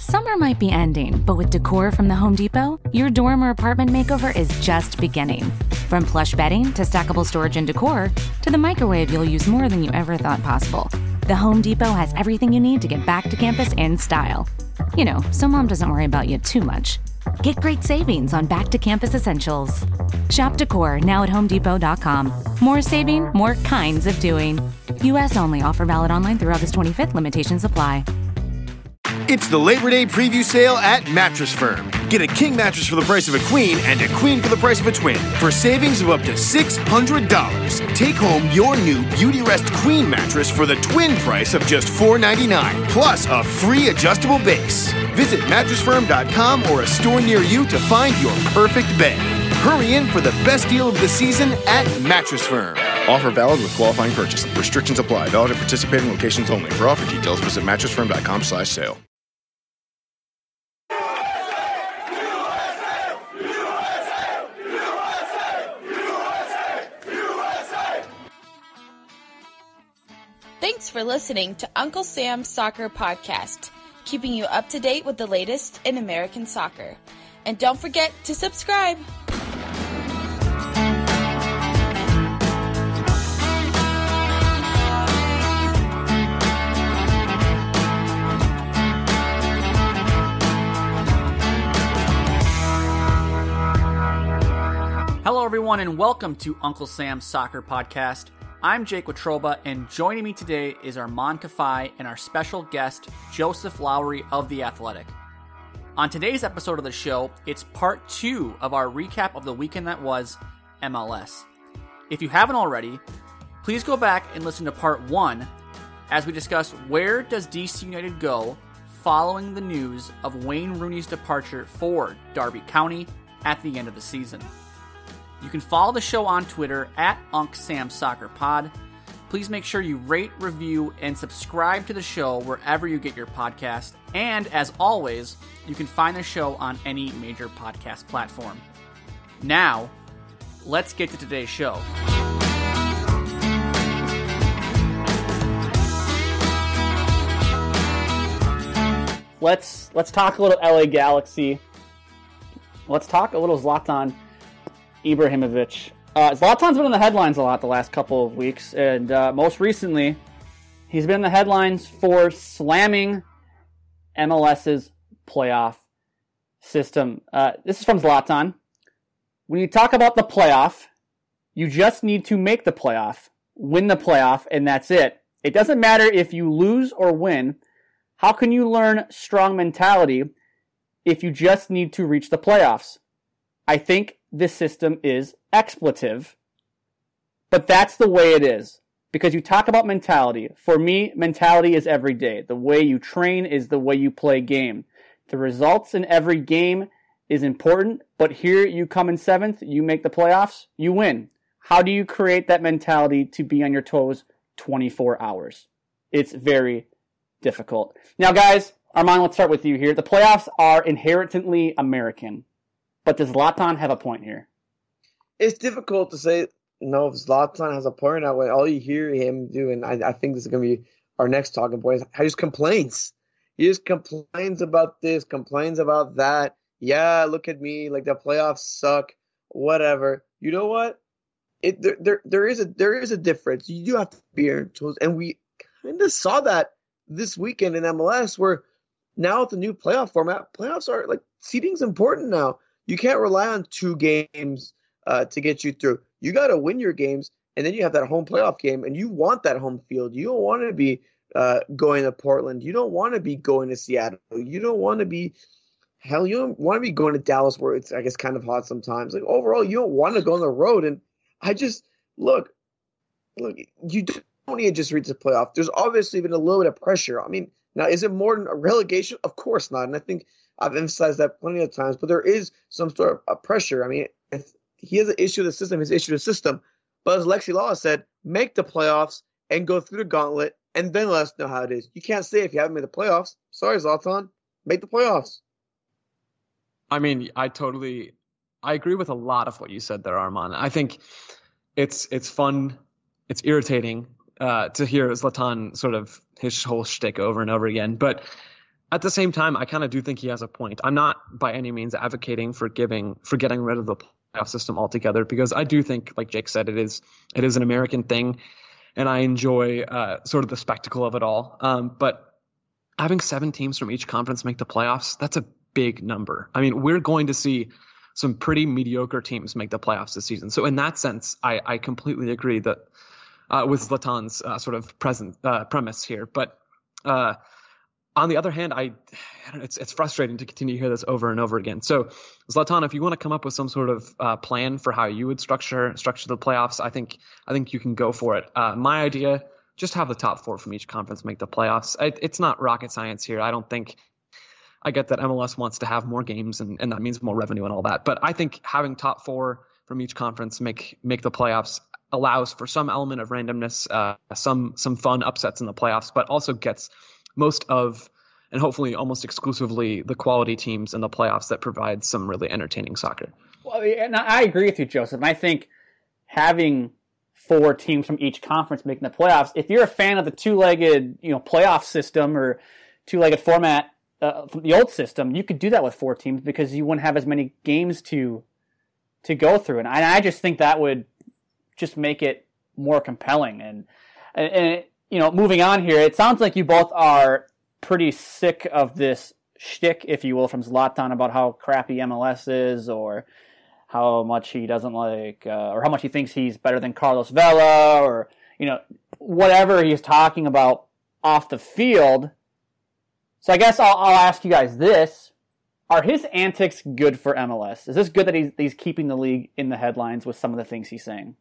Summer might be ending, but with decor from the Home Depot, your dorm or apartment makeover is just beginning. From plush bedding to stackable storage and decor, to the microwave you'll use more than you ever thought possible, the Home Depot has everything you need to get back to campus in style. You know, so mom doesn't worry about you too much. Get great savings on back to campus essentials. Shop decor now at homedepot.com. More saving, more kinds of doing. US only offer valid online through August 25th. Limitations apply. It's the Labor Day preview sale at Mattress Firm. Get a king mattress for the price of a queen and a queen for the price of a twin for savings of up to $600. Take home your new Beautyrest Queen mattress for the twin price of just $499, plus a free adjustable base. Visit mattressfirm.com or a store near you to find your perfect bed. Hurry in for the best deal of the season at Mattress Firm. Offer valid with qualifying purchase. Restrictions apply. Valid at participating locations only. For offer details, visit mattressfirm.com Thanks for listening to Uncle Sam's Soccer Podcast, keeping you up to date with the latest in American soccer. And don't forget to subscribe. Hello, everyone, and welcome to Uncle Sam's Soccer Podcast. I'm Jake Watroba, and joining me today is Armand Kafai and our special guest, Joseph Lowery of The Athletic. On today's episode of the show, it's part two of our recap of the weekend that was MLS. If you haven't already, please go back and listen to part one as we discuss where does DC United go following the news of Wayne Rooney's departure for Derby County at the end of the season. You can follow the show on Twitter at UncSamSoccerPod. Please make sure you rate, review, and subscribe to the show wherever you get your podcast. And as always, you can find the show on any major podcast platform. Now, let's get to today's show. Let's let's talk a little LA Galaxy. Let's talk a little Zlatan Ibrahimovic. Uh, Zlatan's been in the headlines a lot the last couple of weeks, and uh, most recently, he's been in the headlines for slamming MLS's playoff system. Uh, this is from Zlatan. When you talk about the playoff, you just need to make the playoff, win the playoff, and that's it. It doesn't matter if you lose or win. How can you learn strong mentality if you just need to reach the playoffs? I think this system is expletive, but that's the way it is. Because you talk about mentality. For me, mentality is every day. The way you train is the way you play game. The results in every game is important, but here you come in seventh, you make the playoffs, you win. How do you create that mentality to be on your toes 24 hours? It's very difficult. Now, guys, Armand, let's start with you here. The playoffs are inherently American. But does Zlatan have a point here? It's difficult to say no if Zlatan has a point that way. All you hear him do, and I, I think this is going to be our next talking point, is he just complains. He just complains about this, complains about that. Yeah, look at me, like the playoffs suck, whatever. You know what? It there there, there is a there is a difference. You do have to be tools, and we kind of saw that this weekend in MLS, where now with the new playoff format, playoffs are like seeding's important now you can't rely on two games uh, to get you through. You got to win your games, and then you have that home playoff game, and you want that home field. You don't want to be uh, going to Portland. You don't want to be going to Seattle. You don't want to be hell. You don't want to be going to Dallas, where it's I guess kind of hot sometimes. Like overall, you don't want to go on the road. And I just look, look, you don't need to just reach the playoff. There's obviously been a little bit of pressure. I mean, now is it more than a relegation? Of course not. And I think I've emphasized that plenty of times, but there is some sort of pressure. I mean, if he has an issue with the system, he's issued a system. But as Alexi Lalas said, make the playoffs and go through the gauntlet and then let us know how it is. You can't say if you haven't made the playoffs. Sorry, Zlatan, make the playoffs. I mean, I totally, I agree with a lot of what you said there, Armand. I think it's it's fun, it's irritating uh, to hear Zlatan sort of his whole shtick over and over again. But at the same time, I kind of do think he has a point. I'm not by any means advocating for giving for getting rid of the playoff system altogether because I do think, like Jake said, it is it is an American thing, and I enjoy uh, sort of the spectacle of it all. Um, but having seven teams from each conference make the playoffs, that's a big number. I mean, we're going to see some pretty mediocre teams make the playoffs this season. So in that sense, I, I completely agree that uh, with Zlatan's uh, sort of present uh, premise here. But uh, on the other hand, I, I it's it's frustrating to continue to hear this over and over again. So, Zlatan, if you want to come up with some sort of uh, plan for how you would structure structure the playoffs, I think I think you can go for it. Uh, my idea, just have the top four from each conference make the playoffs. It, it's not rocket science here. I don't think. I get that MLS wants to have more games and, and that means more revenue and all that, but I think having top four from each conference make make the playoffs allows for some element of randomness, uh, some some fun upsets in the playoffs, but also gets most of and hopefully almost exclusively the quality teams in the playoffs that provide some really entertaining soccer. Well, and I agree with you, Joseph. I think having four teams from each conference making the playoffs, if you're a fan of the two-legged, you know, playoff system or two-legged format uh, from the old system, you could do that with four teams because you wouldn't have as many games to to go through. And I, I just think that would just make it more compelling. And, and you know, moving on here, it sounds like you both are pretty sick of this shtick, if you will, from Zlatan about how crappy MLS is or how much he doesn't like, uh, or how much he thinks he's better than Carlos Vela, or you know, whatever he's talking about off the field. So I guess I'll, I'll ask you guys this: Are his antics good for MLS? Is this good that he's he's keeping the league in the headlines with some of the things he's saying?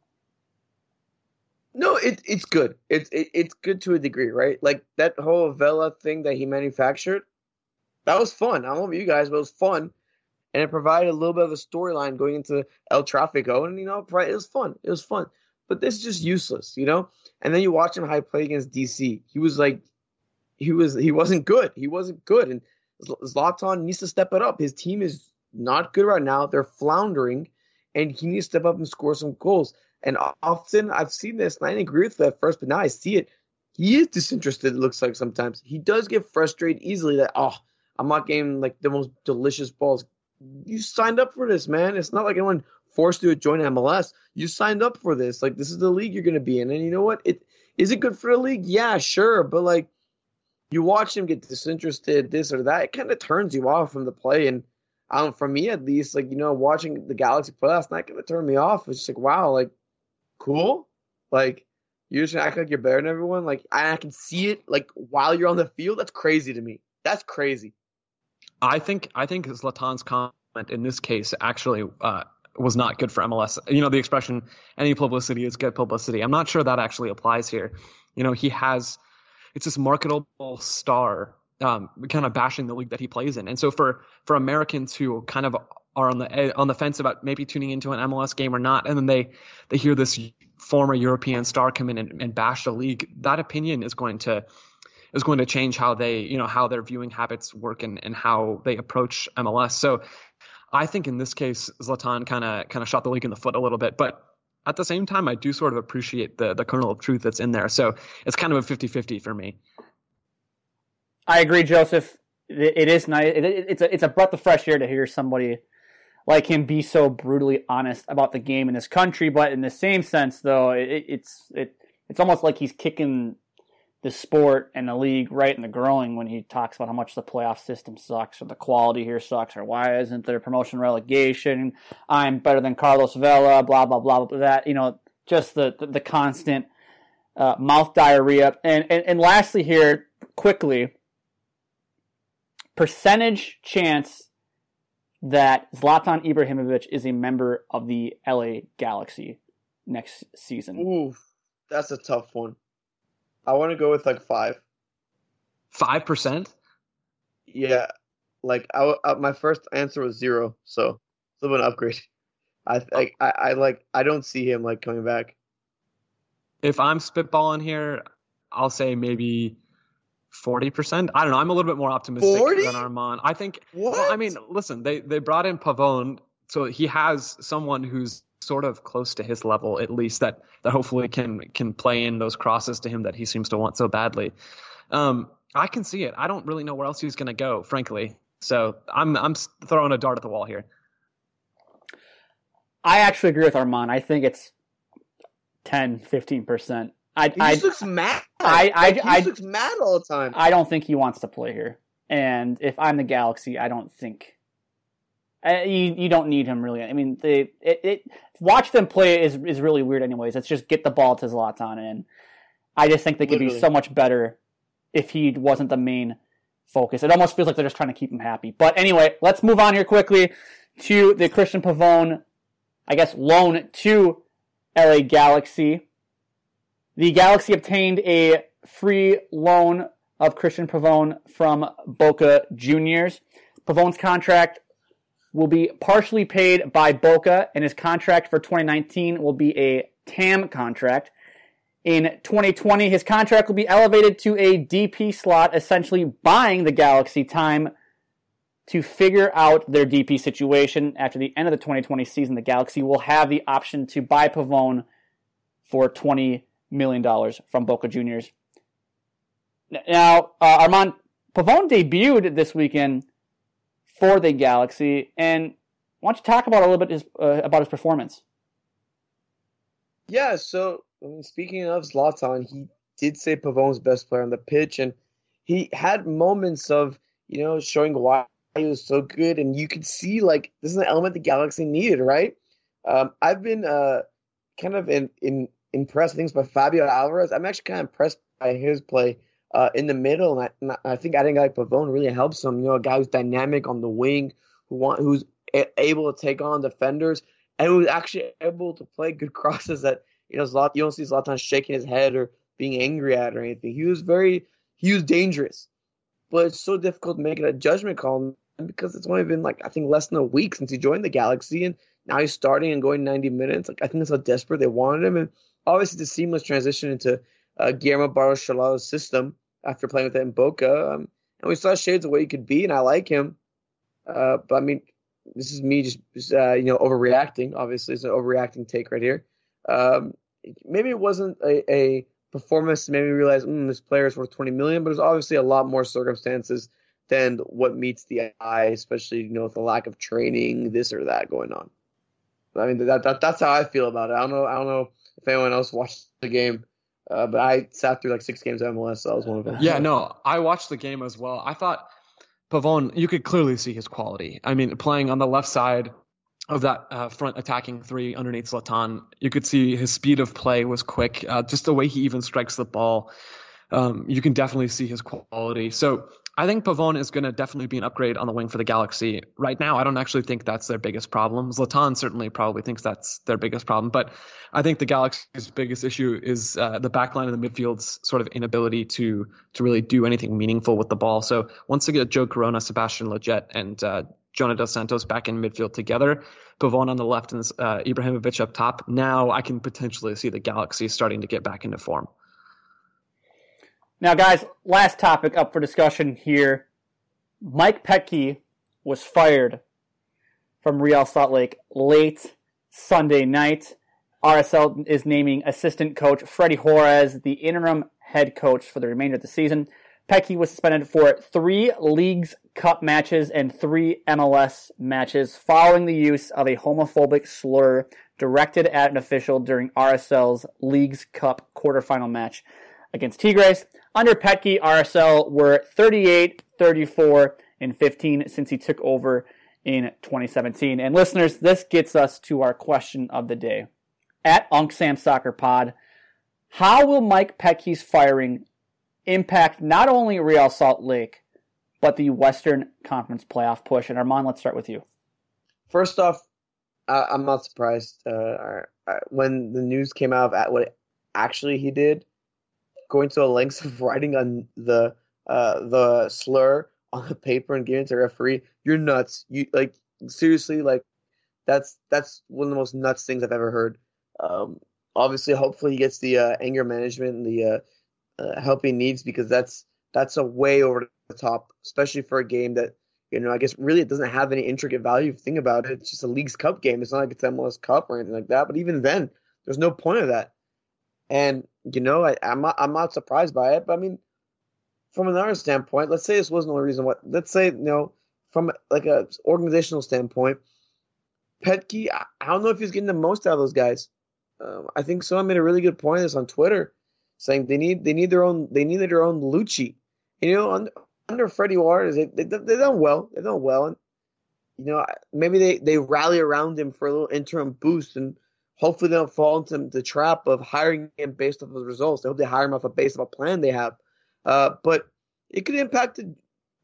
No, it, it's good. It's it, it's good to a degree, right? Like that whole Vela thing that he manufactured, that was fun. I don't know about you guys, but it was fun, and it provided a little bit of a storyline going into El Tráfico, and you know, it was fun. It was fun. But this is just useless, you know. And then you watch him high play against DC. He was like, he was he wasn't good. He wasn't good, and Zlatan needs to step it up. His team is not good right now. They're floundering, and he needs to step up and score some goals. And often I've seen this, and I didn't agree with that first, but now I see it. He is disinterested, it looks like sometimes. He does get frustrated easily that, oh, I'm not getting like the most delicious balls. You signed up for this, man. It's not like anyone forced you to join MLS. You signed up for this. Like this is the league you're gonna be in. And you know what? It is it good for the league? Yeah, sure. But like you watch him get disinterested, this or that, it kind of turns you off from the play. And um, for me at least, like you know, watching the Galaxy play last night kind of turned me off. It's just like, wow, like cool. Like you're just act like you're better than everyone. Like I, I can see it like while you're on the field. That's crazy to me. That's crazy. I think I think Zlatan's comment in this case actually uh, was not good for MLS. You know the expression "any publicity is good publicity." I'm not sure that actually applies here. You know he has it's this marketable star, um, kind of bashing the league that he plays in, and so for for Americans who kind of are on the eh, on the fence about maybe tuning into an MLS game or not, and then they they hear this former European star come in and, and bash the league. That opinion is going to is going to change how they you know how their viewing habits work and, and how they approach MLS. So I think in this case Zlatan kind of kind of shot the league in the foot a little bit, but at the same time I do sort of appreciate the the kernel of truth that's in there. So it's kind of a 50-50 for me. I agree, Joseph. It is nice. it's a it's a breath of fresh air to hear somebody like him be so brutally honest about the game in this country. But in the same sense, though, it, it's it it's almost like he's kicking the sport and the league right in the growing when he talks about how much the playoff system sucks or the quality here sucks or why isn't there promotion relegation? I'm better than Carlos Vela, blah blah blah blah. That you know, just the the, the constant uh, mouth diarrhea. And, and and lastly, here quickly, percentage chance that Zlatan Ibrahimovic is a member of the LA Galaxy next season? Ooh, that's a tough one. I want to go with like five. Five percent? Yeah, like I, I, uh, my first answer was zero, so it's a little bit an upgrade. I, I, I, I like I don't see him like coming back. If I'm spitballing here, I'll say maybe forty percent. I don't know. I'm a little bit more optimistic 40? than Armand. I think. What? Well, I mean, listen, they they brought in Pavón, so he has someone who's sort of close to his level at least that that hopefully can can play in those crosses to him that he seems to want so badly. Um, I can see it. I don't really know where else he's going to go, frankly. So I'm I'm throwing a dart at the wall here. I actually agree with Armand. I think it's 10, 15 percent. I, he I, just looks mad. I, I, Like, he I, looks mad all the time. I don't think he wants to play here. And if I'm the Galaxy, I don't think uh, you you don't need him really. I mean, they it, it watch them play is is really weird. Anyways, it's just get the ball to Zlatan, and I just think they could be so much better if he wasn't the main focus. It almost feels like they're just trying to keep him happy. But anyway, let's move on here quickly to the Cristian Pavón, I guess, loan to LA Galaxy. The Galaxy obtained a free loan of Cristian Pavón from Boca Juniors. Pavón's contract will be partially paid by Boca, and his contract for 2019 will be a TAM contract. In 2020, his contract will be elevated to a DP slot, essentially buying the Galaxy time to figure out their DP situation. After the end of the 2020 season, the Galaxy will have the option to buy Pavón for $20 million dollars from Boca Juniors. Now, uh, Armand, Pavón debuted this weekend for the Galaxy, and why don't you talk about a little bit his, uh, about his performance? Yeah, so I mean, speaking of Zlatan, he did say Pavón's best player on the pitch, and he had moments of you know showing why he was so good, and you could see like this is an element the Galaxy needed, right? Um, I've been uh, kind of in, in impressed things by Fabio Alvarez. I'm actually kind of impressed by his play uh, in the middle, and I, and I think adding like Pavón really helps him. You know, a guy who's dynamic on the wing, who want who's able to take on defenders, and who's actually able to play good crosses that you know Zlatan, you don't see Zlatan shaking his head or being angry at or anything. He was very he was dangerous, but it's so difficult to make a judgment call because it's only been like I think less than a week since he joined the Galaxy, and now he's starting and going 90 minutes. Like I think that's how desperate they wanted him, and obviously the seamless transition into uh, Guillermo Barros Schelotto's system after playing with him in Boca, um, and we saw shades of what he could be, and I like him. Uh, but I mean, this is me just, just uh, you know overreacting. Obviously, it's an overreacting take right here. Um, maybe it wasn't a, a performance to make me realize mm, this player is worth 20 million, but there's obviously a lot more circumstances than what meets the eye, especially you know with the lack of training, this or that going on. I mean that, that that's how I feel about it. I don't know I don't know if anyone else watched the game, uh, but I sat through like six games of MLS, so I was one of them. Yeah, no, I watched the game as well. I thought Pavón, you could clearly see his quality. I mean, playing on the left side of that uh, front attacking three underneath Zlatan, you could see his speed of play was quick. Uh, just the way he even strikes the ball, um, you can definitely see his quality. So I think Pavón is going to definitely be an upgrade on the wing for the Galaxy. Right now, I don't actually think that's their biggest problem. Zlatan certainly probably thinks that's their biggest problem, but I think the Galaxy's biggest issue is uh, the back line of the midfield's sort of inability to to really do anything meaningful with the ball. So once they get Joe Corona, Sebastian Lletget, and uh, Jonah Dos Santos back in midfield together, Pavón on the left and uh, Ibrahimovic up top, now I can potentially see the Galaxy starting to get back into form. Now, guys, last topic up for discussion here. Mike Petke was fired from Real Salt Lake late Sunday night. RSL is naming assistant coach Freddie Juarez the interim head coach for the remainder of the season. Petke was suspended for three Leagues Cup matches and three MLS matches following the use of a homophobic slur directed at an official during RSL's Leagues Cup quarterfinal match against Tigres. Under Petke, RSL were 38, 34, and 15 since he took over in 2017. And listeners, this gets us to our question of the day. At Unc Sam Soccer Pod, how will Mike Petke's firing impact not only Real Salt Lake, but the Western Conference playoff push? And Armand, let's start with you. First off, I, I'm not surprised uh, when the news came out of what actually he did, going to the lengths of writing on the uh, the slur on the paper and giving it to the referee. You're nuts. You like seriously like that's that's one of the most nuts things I've ever heard. Um, obviously, hopefully he gets the uh, anger management and the uh, uh, help he needs because that's that's a way over the top, especially for a game that you know I guess really it doesn't have any intricate value. Think about it, it's just a League's Cup game. It's not like it's MLS Cup or anything like that. But even then, there's no point of that. And you know, I, I'm not, I'm not surprised by it. But I mean, from another standpoint, let's say this wasn't the reason what. Let's say you know from like a organizational standpoint, Petke. I, I don't know if he's getting the most out of those guys. Um, I think someone made a really good point of this on Twitter, saying they need they need their own they needed their own Luchi. You know, under, under Freddie Juarez, they they they done well. They done well, and you know maybe they they rally around him for a little interim boost, and hopefully they don't fall into the trap of hiring him based off of results. They hope they hire him off a base of a plan they have. Uh, but it could impact it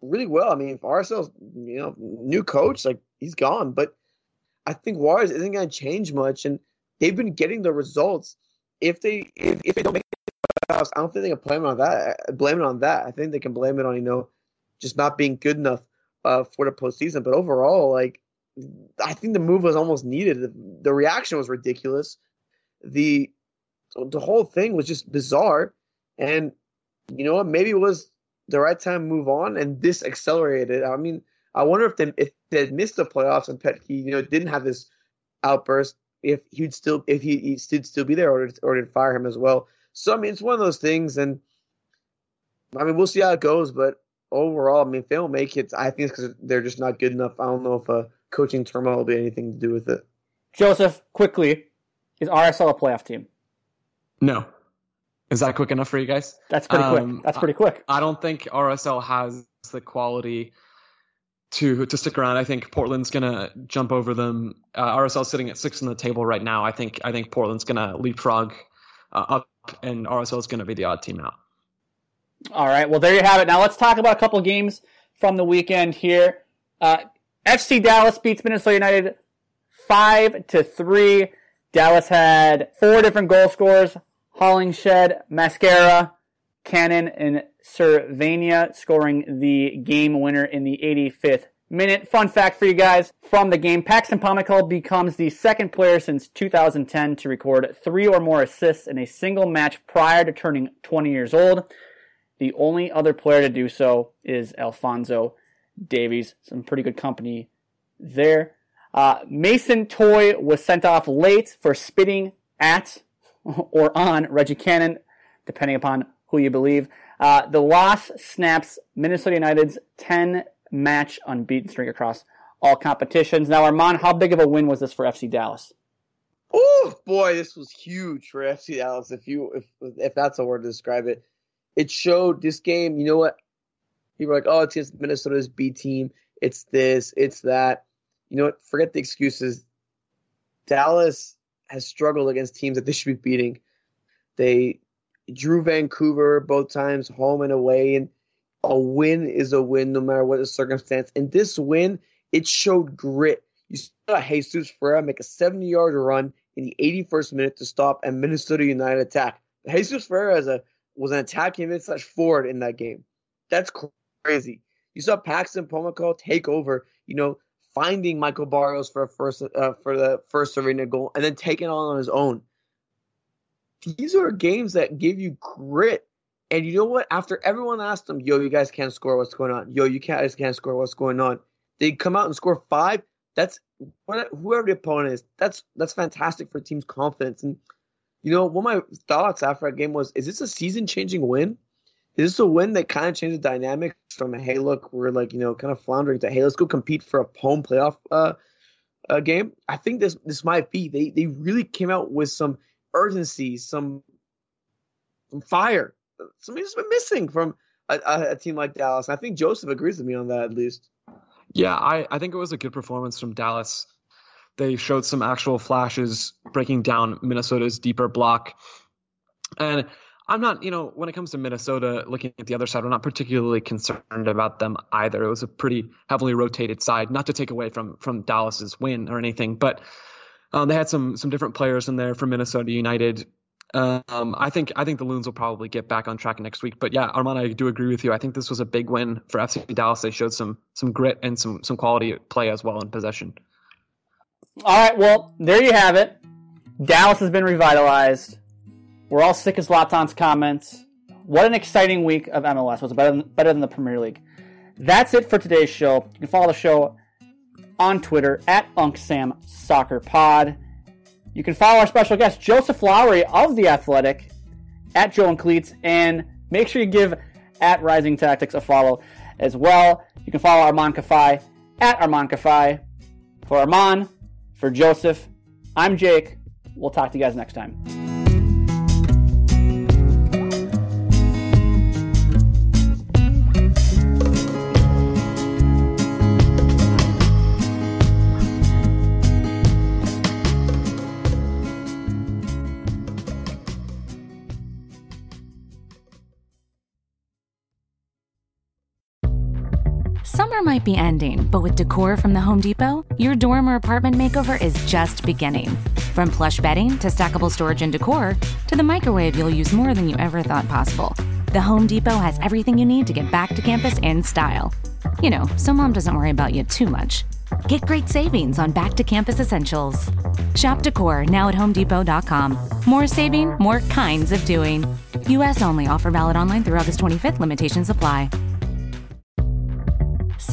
really well. I mean, if RSL's you know new coach, like he's gone, but I think Juarez isn't going to change much, and they've been getting the results. If they if, if they don't make the playoffs, I don't think they can blame it on that. Blame it on that. I think they can blame it on you know just not being good enough uh, for the postseason. But overall, like I think the move was almost needed. The, the reaction was ridiculous. The the whole thing was just bizarre, and you know what? Maybe it was the right time to move on, and this accelerated. I mean, I wonder if they if they missed the playoffs and Petke, you know, didn't have this outburst, if he'd still if he, he would still be there, or or did fire him as well. So I mean, it's one of those things, and I mean, we'll see how it goes. But overall, I mean, if they don't make it, I think it's because they're just not good enough. I don't know if a coaching turmoil will be anything to do with it. Joseph, quickly, is RSL a playoff team? No. Is that quick enough for you guys? That's pretty quick. Um, That's pretty quick. I don't think RSL has the quality to to stick around. I think Portland's gonna jump over them. Uh, RSL sitting at six on the table right now. I think I think Portland's gonna leapfrog uh, up, and RSL is gonna be the odd team out. All right. Well, there you have it. Now let's talk about a couple games from the weekend here. Uh, FC Dallas beats Minnesota United five to three. Dallas had four different goal scorers: Hollingshead, Mosquera, Cannon, and Servania scoring the game winner in the 85th minute. Fun fact for you guys from the game: Paxton Pomykal becomes the second player since 2010 to record three or more assists in a single match prior to turning 20 years old. The only other player to do so is Alfonso Davies. Some pretty good company there. Uh, Mason Toye was sent off late for spitting at or on Reggie Cannon, depending upon who you believe. Uh, the loss snaps Minnesota United's 10 match unbeaten streak across all competitions. Now, Armand, how big of a win was this for FC Dallas? Oh boy, this was huge for FC Dallas. If you if if that's a word to describe it, it showed this game. You know what? People are like, oh, it's against Minnesota's B team. It's this. It's that. You know what? Forget the excuses. Dallas has struggled against teams that they should be beating. They drew Vancouver both times, home and away, and a win is a win no matter what the circumstance. And this win, it showed grit. You saw Jesus Ferreira make a 70 yard run in the 81st minute to stop a Minnesota United attack. Jesus Ferreira a, was an attacking mid slash forward in that game. That's crazy. You saw Paxton Pomykal take over, you know, finding Michael Barrios for a first uh, for the first arena goal and then taking on on his own. These are games that give you grit. And you know what? After everyone asked them, yo, you guys can't score, what's going on? Yo, you guys can't score, what's going on? They come out and score five. That's whoever the opponent is. That's that's fantastic for team's confidence. And you know, one of my thoughts after that game was, is this a season changing win? Is this a win that kind of changed the dynamics from hey look, we're like, you know, kind of floundering to hey, let's go compete for a home playoff uh, uh game? I think this this might be. They they really came out with some urgency, some some fire. Something's been missing from a, a, a team like Dallas. I think Joseph agrees with me on that at least. Yeah, I, I think it was a good performance from Dallas. They showed some actual flashes breaking down Minnesota's deeper block. And I'm not, you know, when it comes to Minnesota, looking at the other side, I'm not particularly concerned about them either. It was a pretty heavily rotated side, not to take away from from Dallas's win or anything, but um, they had some some different players in there from Minnesota United. Um, I think I think the Loons will probably get back on track next week. But yeah, Armand, I do agree with you. I think this was a big win for FC Dallas. They showed some some grit and some some quality play as well in possession. All right, well there you have it. Dallas has been revitalized. We're all sick of Zlatan's comments. What an exciting week of MLS. Was better than, better than the Premier League. That's it for today's show. You can follow the show on Twitter at UncSamSoccerPod. You can follow our special guest, Joseph Lowery of The Athletic, at Joe and Cleats, and make sure you give at Rising Tactics a follow as well. You can follow Arman Kafai at Arman Kafai. For Arman, for Joseph, I'm Jake. We'll talk to you guys next time. Be ending, but with decor from the Home Depot, your dorm or apartment makeover is just beginning. From plush bedding to stackable storage and decor, to the microwave you'll use more than you ever thought possible, the Home Depot has everything you need to get back to campus in style. You know, so mom doesn't worry about you too much. Get great savings on back to campus essentials. Shop decor now at homedepot.com. More saving, more kinds of doing. US only offer valid online through August 25th. Limitations apply.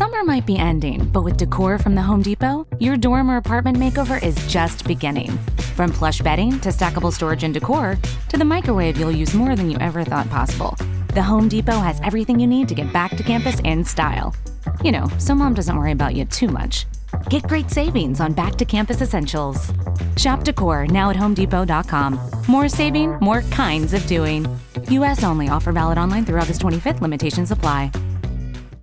Summer might be ending, but with decor from the Home Depot, your dorm or apartment makeover is just beginning. From plush bedding to stackable storage and decor, to the microwave you'll use more than you ever thought possible, the Home Depot has everything you need to get back to campus in style. You know, so mom doesn't worry about you too much. Get great savings on back to campus essentials. Shop decor now at homedepot.com. More saving, more kinds of doing. US only offer valid online through August 25th. Limitations apply.